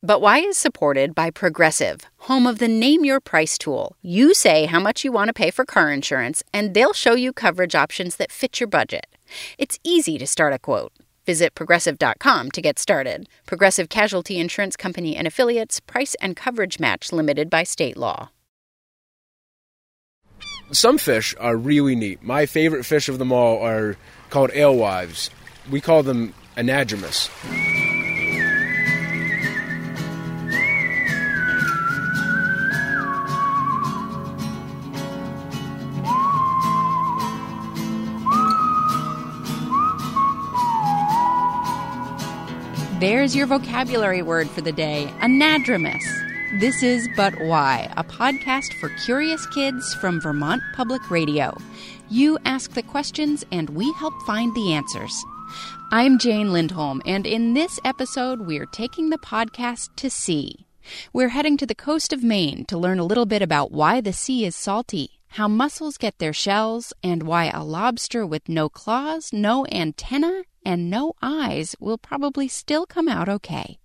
But Why is supported by Progressive, home of the Name Your Price tool. You say how much you want to pay for car insurance, and they'll show you coverage options that fit your budget. It's easy to start a quote. Visit progressive.com to get started. Progressive Casualty Insurance Company and Affiliates, price and coverage match limited by state law. Some fish are really neat. My favorite fish of them all are called alewives. We call them anadromous. There's your vocabulary word for the day anadromous. This is But Why, a podcast for curious kids from Vermont Public Radio. You ask the questions, and we help find the answers. I'm Jane Lindholm, and in this episode, we're taking the podcast to sea. We're heading to the coast of Maine to learn a little bit about why the sea is salty, how mussels get their shells, and why a lobster with no claws, no antenna, and no eyes will probably still come out okay.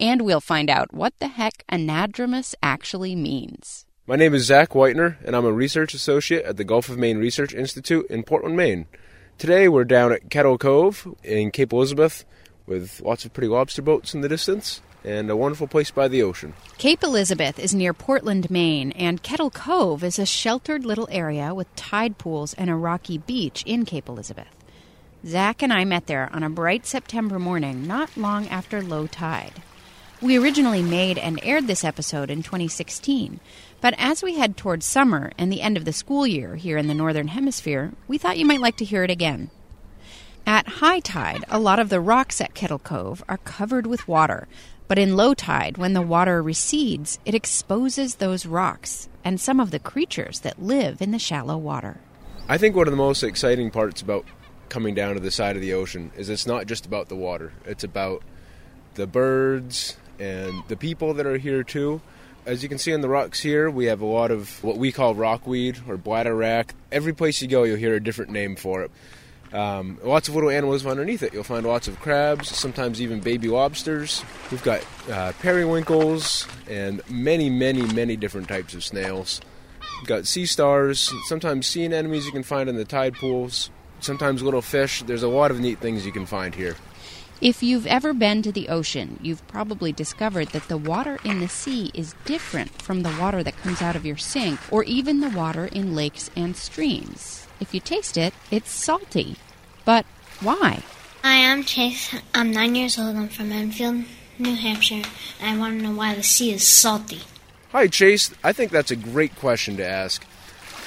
And we'll find out what the heck anadromous actually means. My name is Zach Whitener, and I'm a research associate at the Gulf of Maine Research Institute in Portland, Maine. Today we're down at Kettle Cove in Cape Elizabeth with lots of pretty lobster boats in the distance and a wonderful place by the ocean. Cape Elizabeth is near Portland, Maine, and Kettle Cove is a sheltered little area with tide pools and a rocky beach in Cape Elizabeth. Zach and I met there on a bright September morning not long after low tide. We originally made and aired this episode in 2016, but as we head towards summer and the end of the school year here in the Northern Hemisphere, we thought you might like to hear it again. At high tide, a lot of the rocks at Kettle Cove are covered with water, but in low tide, when the water recedes, it exposes those rocks and some of the creatures that live in the shallow water. I think one of the most exciting parts about coming down to the side of the ocean is it's not just about the water. It's about the birds and the people that are here too. As you can see on the rocks here, we have a lot of what we call rockweed or bladder bladderwrack. Every place you go, you'll hear a different name for it. Um, lots of little animals underneath it. You'll find lots of crabs, sometimes even baby lobsters. We've got uh, periwinkles and many, many, many different types of snails. We've got sea stars, sometimes sea anemones you can find in the tide pools sometimes little fish. There's a lot of neat things you can find here. If you've ever been to the ocean, you've probably discovered that the water in the sea is different from the water that comes out of your sink or even the water in lakes and streams. If you taste it, it's salty. But why? Hi, I'm Chase. I'm nine years old. I'm from Enfield, New Hampshire, and I want to know why the sea is salty. Hi, Chase. I think that's a great question to ask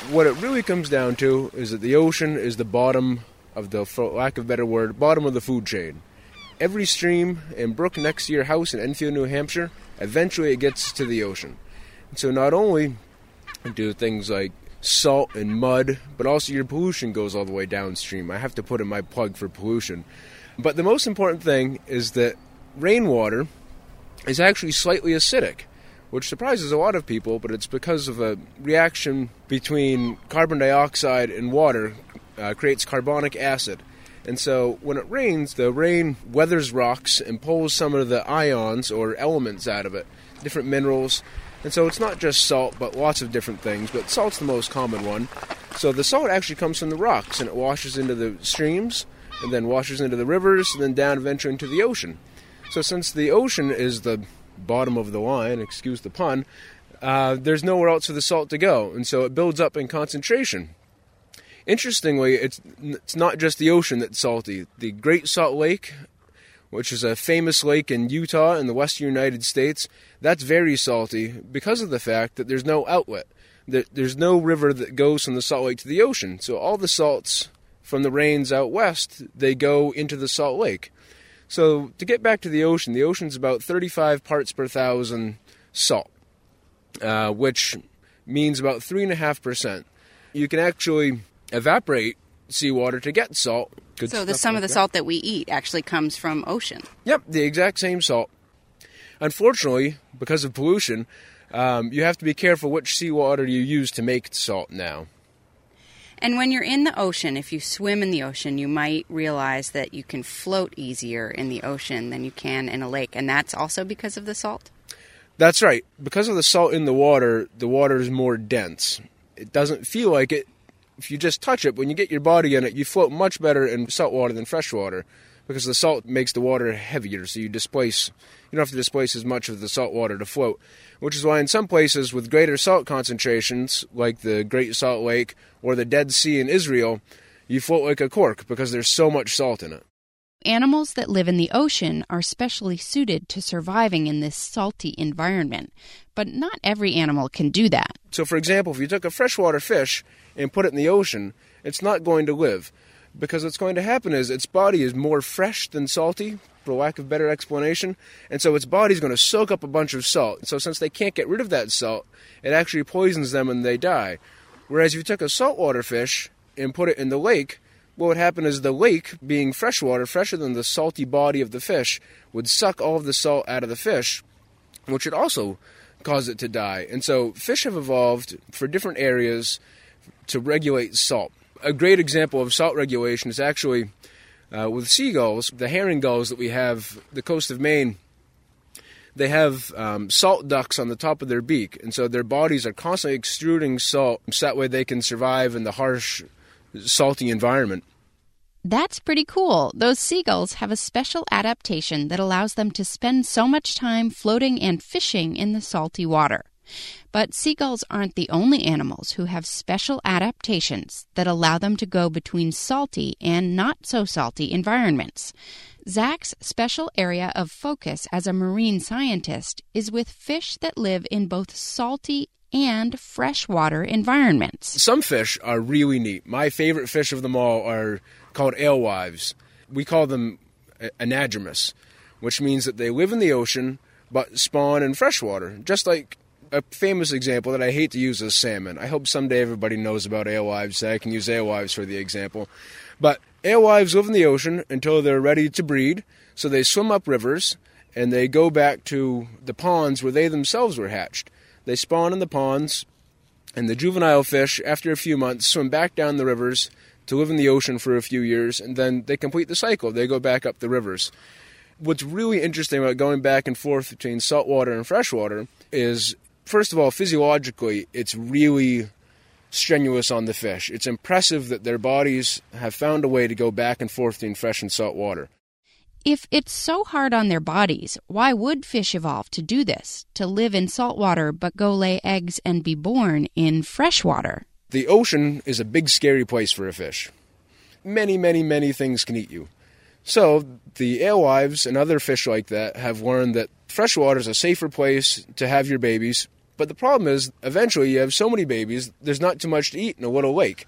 what it really comes down to is that the ocean is the bottom of the, for lack of better word, bottom of the food chain. Every stream and brook next to your house in Enfield, New Hampshire, eventually it gets to the ocean. And so not only do things like salt and mud, but also your pollution goes all the way downstream. I have to put in my plug for pollution. But the most important thing is that rainwater is actually slightly acidic which surprises a lot of people, but it's because of a reaction between carbon dioxide and water uh, creates carbonic acid. And so when it rains, the rain weathers rocks and pulls some of the ions or elements out of it, different minerals. And so it's not just salt, but lots of different things, but salt's the most common one. So the salt actually comes from the rocks and it washes into the streams and then washes into the rivers and then down eventually into the ocean. So since the ocean is the bottom of the line, excuse the pun, uh, there's nowhere else for the salt to go, and so it builds up in concentration. Interestingly, it's it's not just the ocean that's salty. The Great Salt Lake, which is a famous lake in Utah in the western United States, that's very salty because of the fact that there's no outlet. That There's no river that goes from the Salt Lake to the ocean, so all the salts from the rains out west they go into the Salt Lake. So to get back to the ocean, the ocean's about 35 parts per thousand salt, uh, which means about three and a half percent. You can actually evaporate seawater to get salt. Good so the, some like of the that. salt that we eat actually comes from ocean. Yep, the exact same salt. Unfortunately, because of pollution, um, you have to be careful which seawater you use to make salt now. And when you're in the ocean, if you swim in the ocean, you might realize that you can float easier in the ocean than you can in a lake. And that's also because of the salt? That's right. Because of the salt in the water, the water is more dense. It doesn't feel like it if you just touch it. When you get your body in it, you float much better in salt water than fresh water because the salt makes the water heavier, so you displace you don't have to displace as much of the salt water to float. Which is why in some places with greater salt concentrations, like the Great Salt Lake or the Dead Sea in Israel, you float like a cork because there's so much salt in it. Animals that live in the ocean are specially suited to surviving in this salty environment, but not every animal can do that. So, for example, if you took a freshwater fish and put it in the ocean, it's not going to live because what's going to happen is its body is more fresh than salty, for lack of better explanation, and so its body's going to soak up a bunch of salt. So, since they can't get rid of that salt, it actually poisons them and they die. Whereas if you took a saltwater fish and put it in the lake, what would happen is the lake, being freshwater, fresher than the salty body of the fish, would suck all of the salt out of the fish, which would also cause it to die. And so fish have evolved for different areas to regulate salt. A great example of salt regulation is actually uh, with seagulls, the herring gulls that we have the coast of Maine. They have um, salt ducts on the top of their beak, and so their bodies are constantly extruding salt, so that way they can survive in the harsh salty environment. That's pretty cool. Those seagulls have a special adaptation that allows them to spend so much time floating and fishing in the salty water. But seagulls aren't the only animals who have special adaptations that allow them to go between salty and not so salty environments. Zach's special area of focus as a marine scientist is with fish that live in both salty and freshwater environments. Some fish are really neat. My favorite fish of them all are called alewives. We call them uh, anadromous, which means that they live in the ocean but spawn in freshwater, just like a famous example that I hate to use is salmon. I hope someday everybody knows about alewives so I can use alewives for the example. But alewives live in the ocean until they're ready to breed, so they swim up rivers and they go back to the ponds where they themselves were hatched. They spawn in the ponds, and the juvenile fish, after a few months, swim back down the rivers to live in the ocean for a few years, and then they complete the cycle. They go back up the rivers. What's really interesting about going back and forth between saltwater and freshwater is, first of all, physiologically, it's really strenuous on the fish. It's impressive that their bodies have found a way to go back and forth between fresh and salt water. If it's so hard on their bodies, why would fish evolve to do this? To live in salt water but go lay eggs and be born in fresh water? The ocean is a big, scary place for a fish. Many, many, many things can eat you. So, the alewives and other fish like that have learned that freshwater is a safer place to have your babies. But the problem is, eventually, you have so many babies, there's not too much to eat in a little lake.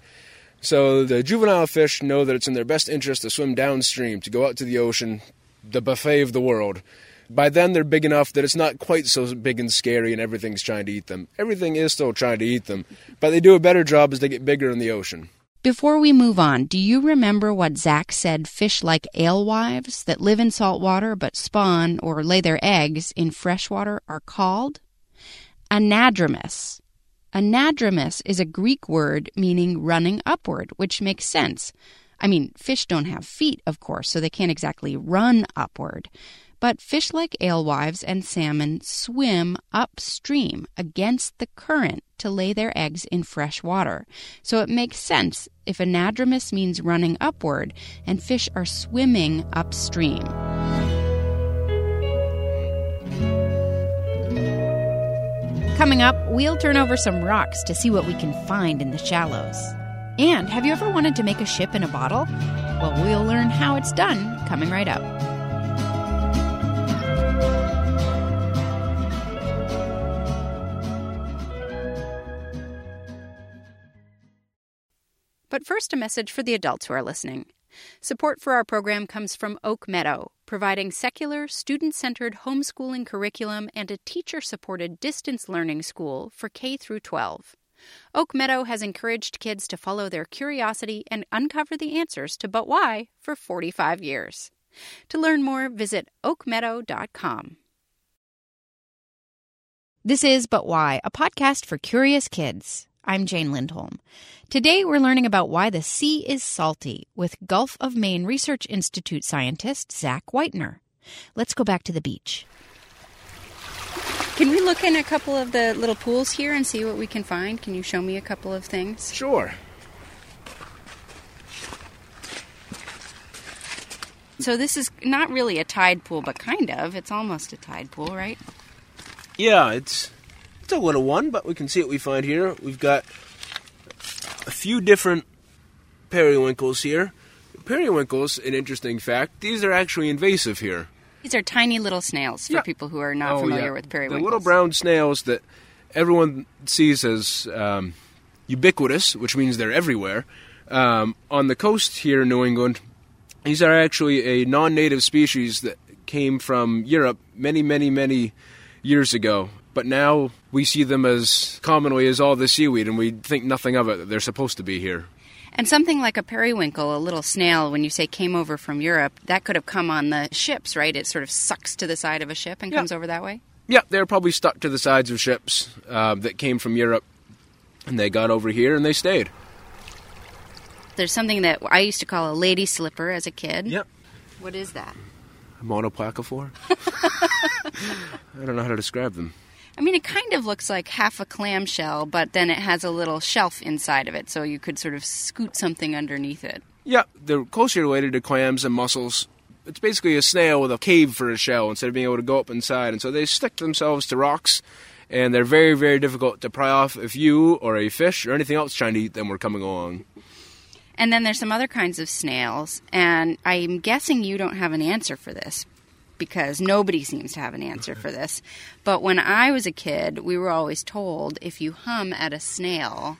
So the juvenile fish know that it's in their best interest to swim downstream, to go out to the ocean, the buffet of the world. By then, they're big enough that it's not quite so big and scary and everything's trying to eat them. Everything is still trying to eat them, but they do a better job as they get bigger in the ocean. Before we move on, do you remember what Zach said fish like alewives that live in salt water but spawn or lay their eggs in freshwater are called? Anadromous. Anadromous is a Greek word meaning running upward, which makes sense. I mean, fish don't have feet, of course, so they can't exactly run upward. But fish like alewives and salmon swim upstream against the current to lay their eggs in fresh water. So it makes sense if anadromous means running upward and fish are swimming upstream. Coming up, we'll turn over some rocks to see what we can find in the shallows. And have you ever wanted to make a ship in a bottle? Well, we'll learn how it's done coming right up. But first, a message for the adults who are listening. Support for our program comes from Oak Meadow, providing secular, student centered homeschooling curriculum and a teacher supported distance learning school for K through 12. Oak Meadow has encouraged kids to follow their curiosity and uncover the answers to But Why for 45 years. To learn more, visit oakmeadow.com. This is But Why, a podcast for curious kids. I'm Jane Lindholm. Today we're learning about why the sea is salty with Gulf of Maine Research Institute scientist Zach Whitener. Let's go back to the beach. Can we look in a couple of the little pools here and see what we can find? Can you show me a couple of things? Sure. So this is not really a tide pool, but kind of. It's almost a tide pool, right? Yeah, it's it's a little one, but we can see what we find here. We've got a few different periwinkles here. Periwinkles, an interesting fact, these are actually invasive here. These are tiny little snails for Yeah. people who are not Oh, familiar yeah. with The periwinkles. little brown snails that everyone sees as um, ubiquitous, which means they're everywhere. Um, on the coast here in New England, these are actually a non-native species that came from Europe many, many, many years ago. But now we see them as commonly as all the seaweed, and we think nothing of it. That they're supposed to be here. And something like a periwinkle, a little snail, when you say came over from Europe, that could have come on the ships, right? It sort of sucks to the side of a ship and Yeah. comes over that way. Yeah, they're probably stuck to the sides of ships uh, that came from Europe, and they got over here and they stayed. There's something that I used to call a lady slipper as a kid. Yep. What is that? A monoplacophore? I don't know how to describe them. I mean, it kind of looks like half a clamshell, but then it has a little shelf inside of it, so you could sort of scoot something underneath it. Yeah, they're closely related to clams and mussels. It's basically a snail with a cave for a shell instead of being able to go up inside. And so they stick themselves to rocks, and they're very, very difficult to pry off if you or a fish or anything else trying to eat them were coming along. And then there's some other kinds of snails, and I'm guessing you don't have an answer for this because nobody seems to have an answer for this. But when I was a kid, we were always told if you hum at a snail,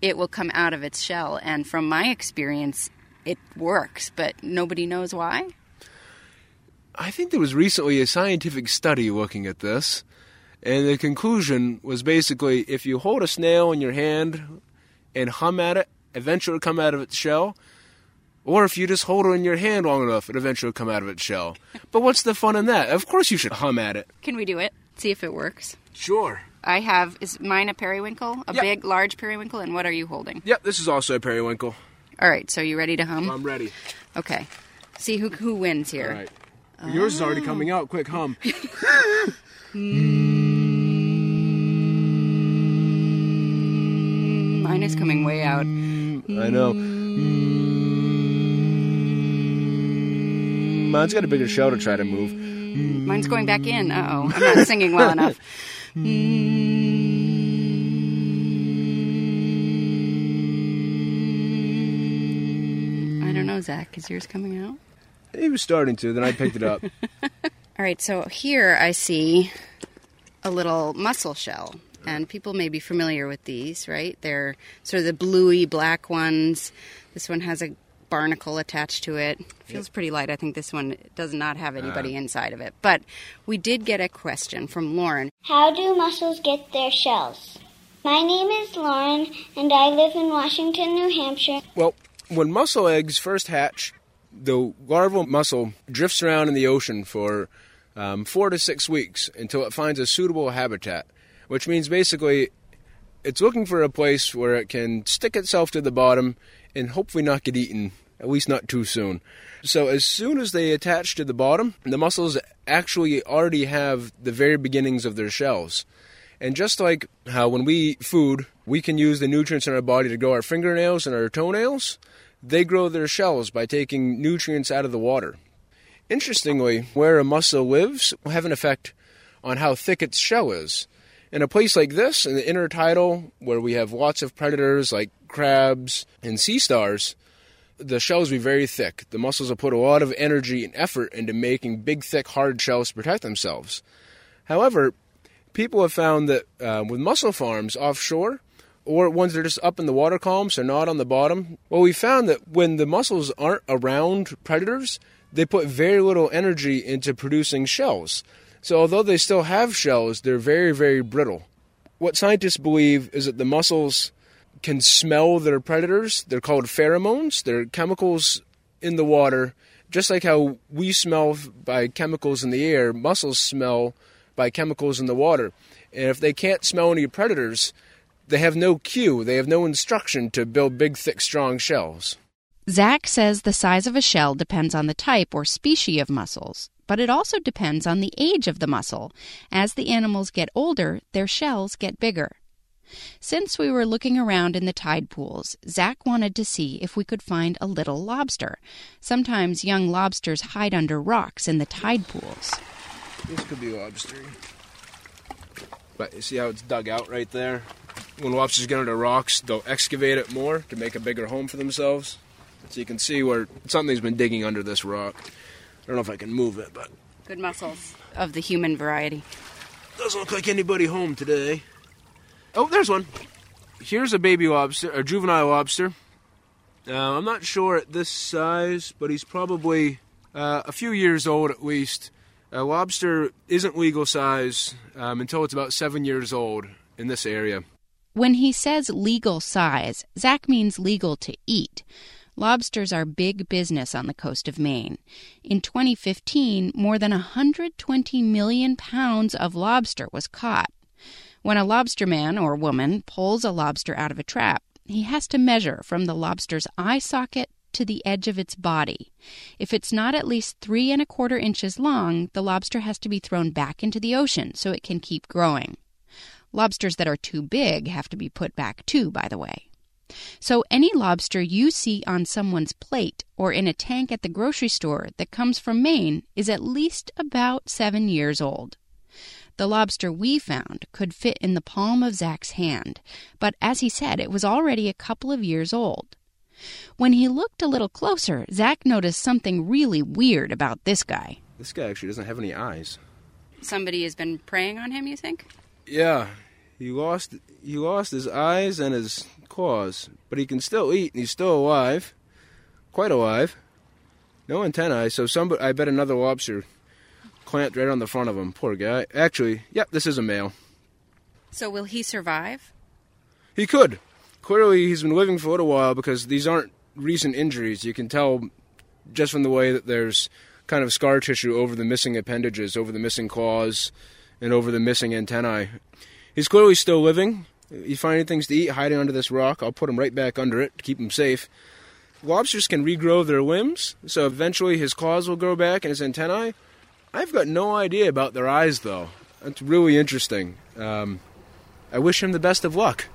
it will come out of its shell. And from my experience, it works, but nobody knows why. I think there was recently a scientific study looking at this, and the conclusion was basically if you hold a snail in your hand and hum at it, eventually it'll come out of its shell. Or if you just hold it in your hand long enough, it eventually will come out of its shell. But what's the fun in that? Of course you should hum at it. Can we do it? See if it works. Sure. I have, is mine a periwinkle? A Yep. big, large periwinkle? And what are you holding? Yep, this is also a periwinkle. All right, so you ready to hum? I'm ready. Okay. See who, who wins here. All right. Yours is already oh. coming out. Quick hum. Mm. Mine is coming way out. I know. Mm. Mine's got a bigger shell to try to move. Mine's going back in. Uh oh. I'm not singing well enough. I don't know, Zach. Is yours coming out? He was starting to, then I picked it up. All right, so here I see a little mussel shell. And people may be familiar with these, right? They're sort of the bluey black ones. This one has a barnacle attached to it. Feels pretty light. I think this one does not have anybody inside of it. But we did get a question from Lauren. How do mussels get their shells? My name is Lauren, and I live in Washington, New Hampshire. Well, when mussel eggs first hatch, the larval mussel drifts around in the ocean for um, four to six weeks until it finds a suitable habitat, which means basically it's looking for a place where it can stick itself to the bottom and hopefully not get eaten, at least not too soon. So, as soon as they attach to the bottom, the mussels actually already have the very beginnings of their shells. And just like how when we eat food, we can use the nutrients in our body to grow our fingernails and our toenails, they grow their shells by taking nutrients out of the water. Interestingly, where a mussel lives will have an effect on how thick its shell is. In a place like this, in the intertidal, where we have lots of predators like crabs and sea stars, the shells be very thick. The mussels will put a lot of energy and effort into making big, thick, hard shells to protect themselves. However, people have found that uh, with mussel farms offshore, or ones that are just up in the water columns, they're not on the bottom. Well, we found that when the mussels aren't around predators, they put very little energy into producing shells. So, although they still have shells, they're very, very brittle. What scientists believe is that the mussels can smell their predators. They're called pheromones. They're chemicals in the water, just like how we smell by chemicals in the air, mussels smell by chemicals in the water. And if they can't smell any predators, they have no cue, they have no instruction to build big, thick, strong shells. Zach says the size of a shell depends on the type or species of mussels, but it also depends on the age of the mussel. As the animals get older, their shells get bigger. Since we were looking around in the tide pools, Zach wanted to see if we could find a little lobster. Sometimes young lobsters hide under rocks in the tide pools. This could be a lobster. But you see how it's dug out right there? When lobsters get under rocks, they'll excavate it more to make a bigger home for themselves. So you can see where something's been digging under this rock. I don't know if I can move it, but Good muscles of the human variety. doesn't look like anybody home today. Oh, there's one. Here's a baby lobster, a juvenile lobster. Uh, I'm not sure at this size, but he's probably uh, a few years old at least. A lobster isn't legal size um, until it's about seven years old in this area. When he says legal size, Zach means legal to eat. Lobsters are big business on the coast of Maine. In 2015, more than 120 million pounds of lobster was caught. When a lobsterman or woman pulls a lobster out of a trap, he has to measure from the lobster's eye socket to the edge of its body. If it's not at least three and a quarter inches long, the lobster has to be thrown back into the ocean so it can keep growing. Lobsters that are too big have to be put back too, by the way. So any lobster you see on someone's plate or in a tank at the grocery store that comes from Maine is at least about seven years old. The lobster we found could fit in the palm of Zach's hand, but as he said, it was already a couple of years old. When he looked a little closer, Zach noticed something really weird about this guy. This guy actually doesn't have any eyes. Somebody has been preying on him, you think? Yeah, he lost he lost his eyes and his claws, but he can still eat and he's still alive, quite alive. No antennae, so some I bet another lobster clamped right on the front of him. Poor guy. Actually, yep, this is a male. So will he survive? He could. Clearly, he's been living for a little while because these aren't recent injuries. You can tell just from the way that there's kind of scar tissue over the missing appendages, over the missing claws, and over the missing antennae. He's clearly still living. He's finding things to eat, hiding under this rock. I'll put him right back under it to keep him safe. Lobsters can regrow their limbs, so eventually his claws will grow back and his antennae. I've got no idea about their eyes, though. That's really interesting. Um, I wish him the best of luck.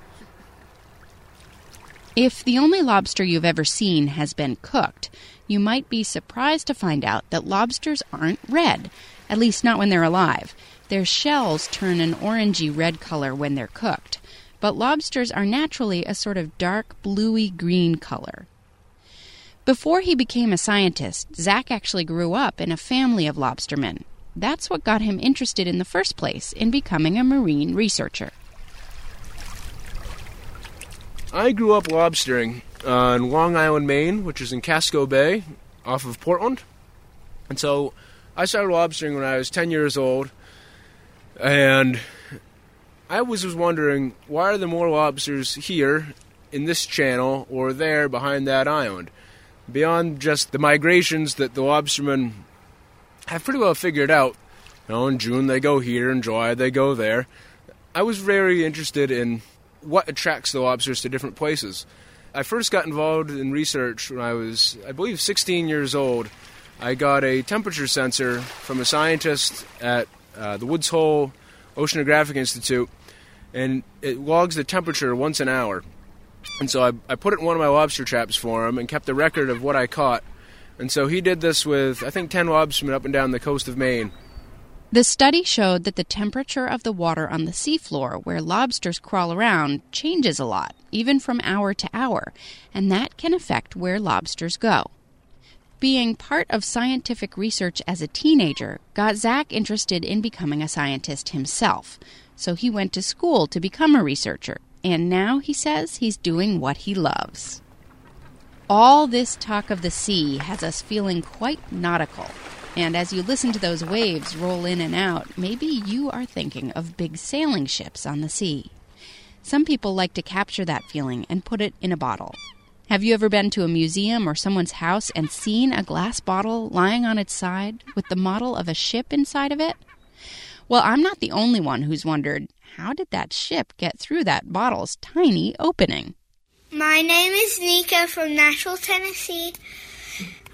If the only lobster you've ever seen has been cooked, you might be surprised to find out that lobsters aren't red, at least not when they're alive. Their shells turn an orangey red color when they're cooked, but lobsters are naturally a sort of dark bluey green color. Before he became a scientist, Zach actually grew up in a family of lobstermen. That's what got him interested in the first place in becoming a marine researcher. I grew up lobstering uh, on Long Island, Maine, which is in Casco Bay, off of Portland. And so I started lobstering when I was 10 years old. And I always was wondering why are there more lobsters here in this channel or there behind that island? Beyond just the migrations that the lobstermen have pretty well figured out. You know, in June they go here, in July they go there. I was very interested in what attracts the lobsters to different places. I first got involved in research when I was, I believe, 16 years old. I got a temperature sensor from a scientist at uh, the Woods Hole Oceanographic Institute, and it logs the temperature once an hour. And so I, I put it in one of my lobster traps for him and kept a record of what I caught. And so he did this with, I think, 10 lobstermen up and down the coast of Maine. The study showed that the temperature of the water on the seafloor where lobsters crawl around changes a lot, even from hour to hour, and that can affect where lobsters go. Being part of scientific research as a teenager got Zach interested in becoming a scientist himself, so he went to school to become a researcher, and now he says he's doing what he loves. All this talk of the sea has us feeling quite nautical. And as you listen to those waves roll in and out, maybe you are thinking of big sailing ships on the sea. Some people like to capture that feeling and put it in a bottle. Have you ever been to a museum or someone's house and seen a glass bottle lying on its side with the model of a ship inside of it? Well, I'm not the only one who's wondered how did that ship get through that bottle's tiny opening? My name is Nika from Nashville, Tennessee.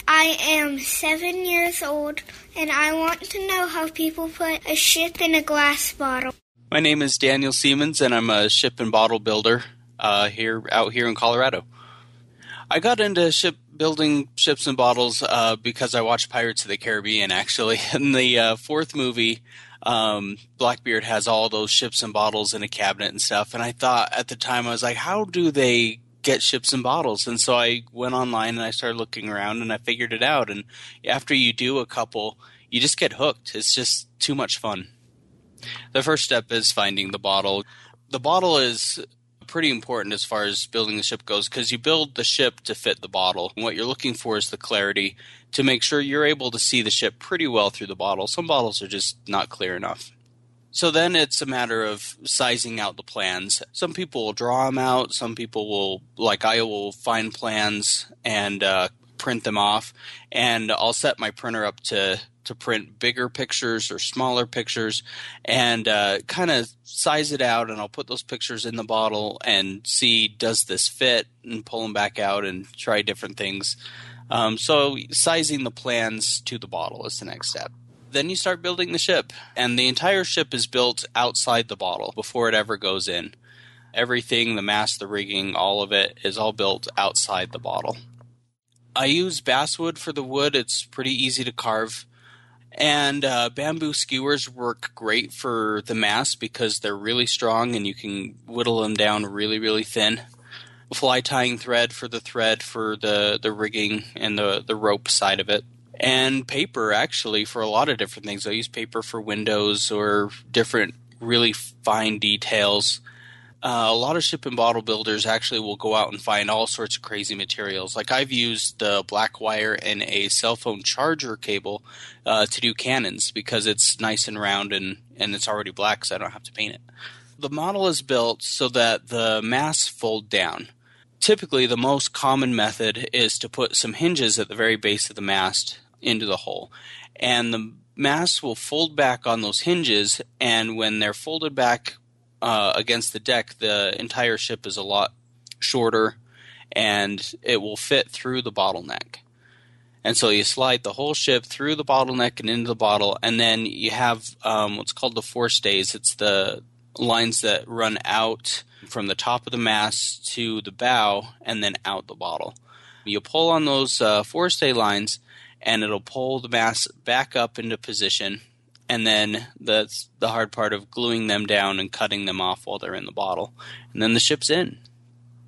I am seven years old, and I want to know how people put a ship in a glass bottle. My name is Daniel Siemens, and I'm a ship and bottle builder uh, here out here in Colorado. I got into ship building ships and bottles uh, because I watched Pirates of the Caribbean. Actually, in the uh, fourth movie, um, Blackbeard has all those ships and bottles in a cabinet and stuff. And I thought at the time, I was like, how do they get ships and bottles? And so I went online and I started looking around and I figured it out. And after you do a couple, you just get hooked. It's just too much fun. The first step is finding the bottle. The bottle is pretty important as far as building the ship goes because you build the ship to fit the bottle. And what you're looking for is the clarity to make sure you're able to see the ship pretty well through the bottle. Some bottles are just not clear enough. So then it's a matter of sizing out the plans. Some people will draw them out. Some people will, like I will, find plans and uh, print them off. And I'll set my printer up to to print bigger pictures or smaller pictures and uh, kind of size it out and i'll put those pictures in the bottle and see does this fit? And pull them back out and try different things. Um, so sizing the plans to the bottle is the next step. Then you start building the ship and the entire ship is built outside the bottle before it ever goes in. Everything the mast the rigging all of it is all built outside the bottle. I use basswood for the wood. It's pretty easy to carve. And uh, bamboo skewers work great for the mast because they're really strong and you can whittle them down really, really thin. Fly tying thread for the thread for the, the rigging and the, the rope side of it. And paper, actually, for a lot of different things. I use paper for windows or different really fine details. Uh, a lot of ship and bottle builders actually will go out and find all sorts of crazy materials. Like I've used the black wire and a cell phone charger cable uh, to do cannons because it's nice and round and, and it's already black, so I don't have to paint it. The model is built so that the masts fold down. Typically, the most common method is to put some hinges at the very base of the mast into the hole. And the masts will fold back on those hinges, and when they're folded back uh, against the deck, the entire ship is a lot shorter and it will fit through the bottleneck. And so you slide the whole ship through the bottleneck and into the bottle, and then you have um, what's called the forestays. It's the lines that run out from the top of the mast to the bow and then out the bottle. You pull on those uh, stay lines, and it'll pull the mast back up into position and then that's the hard part of gluing them down and cutting them off while they're in the bottle. And then the ship's in.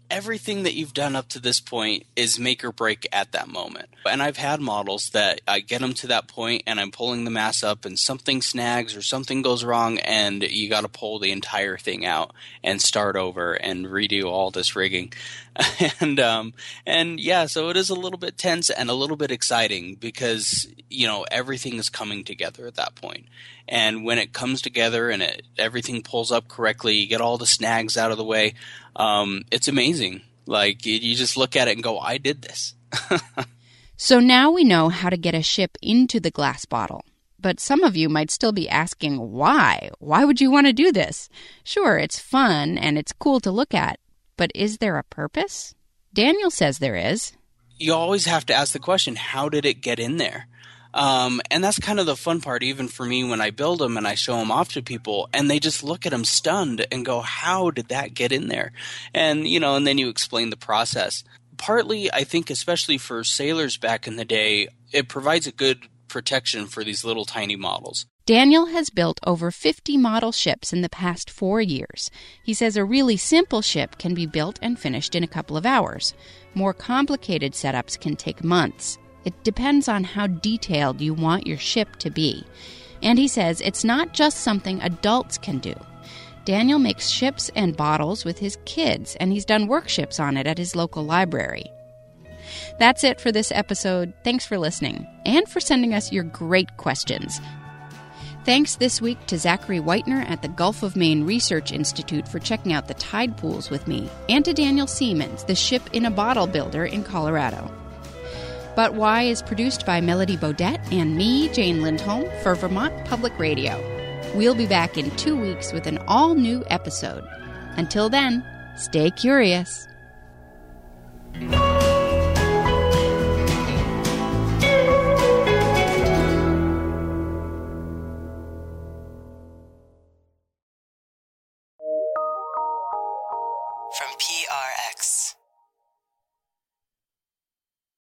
Everything that you've done up to this point is make or break at that moment. And I've had models that I get them to that point and I'm pulling the mass up and something snags or something goes wrong and you got to pull the entire thing out and start over and redo all this rigging. and um and yeah, so it is a little bit tense and a little bit exciting because you know everything is coming together at that point. And when it comes together and it everything pulls up correctly, you get all the snags out of the way. Um, it's amazing. Like you just look at it and go, "I did this." so now we know how to get a ship into the glass bottle. But some of you might still be asking why? Why would you want to do this? Sure, it's fun and it's cool to look at, but is there a purpose? Daniel says there is. You always have to ask the question how did it get in there? Um, and that's kind of the fun part, even for me, when I build them and I show them off to people, and they just look at them stunned and go, How did that get in there? And, you know, and then you explain the process. Partly, I think, especially for sailors back in the day, it provides a good protection for these little tiny models. Daniel has built over 50 model ships in the past four years. He says a really simple ship can be built and finished in a couple of hours. More complicated setups can take months. It depends on how detailed you want your ship to be. And he says it's not just something adults can do. Daniel makes ships and bottles with his kids, and he's done workshops on it at his local library. That's it for this episode. Thanks for listening and for sending us your great questions. Thanks this week to Zachary Whitener at the Gulf of Maine Research Institute for checking out the tide pools with me, and to Daniel Siemens, the ship in a bottle builder in Colorado. But Why is produced by Melody Bodette and me, Jane Lindholm, for Vermont Public Radio. We'll be back in two weeks with an all new episode. Until then, stay curious.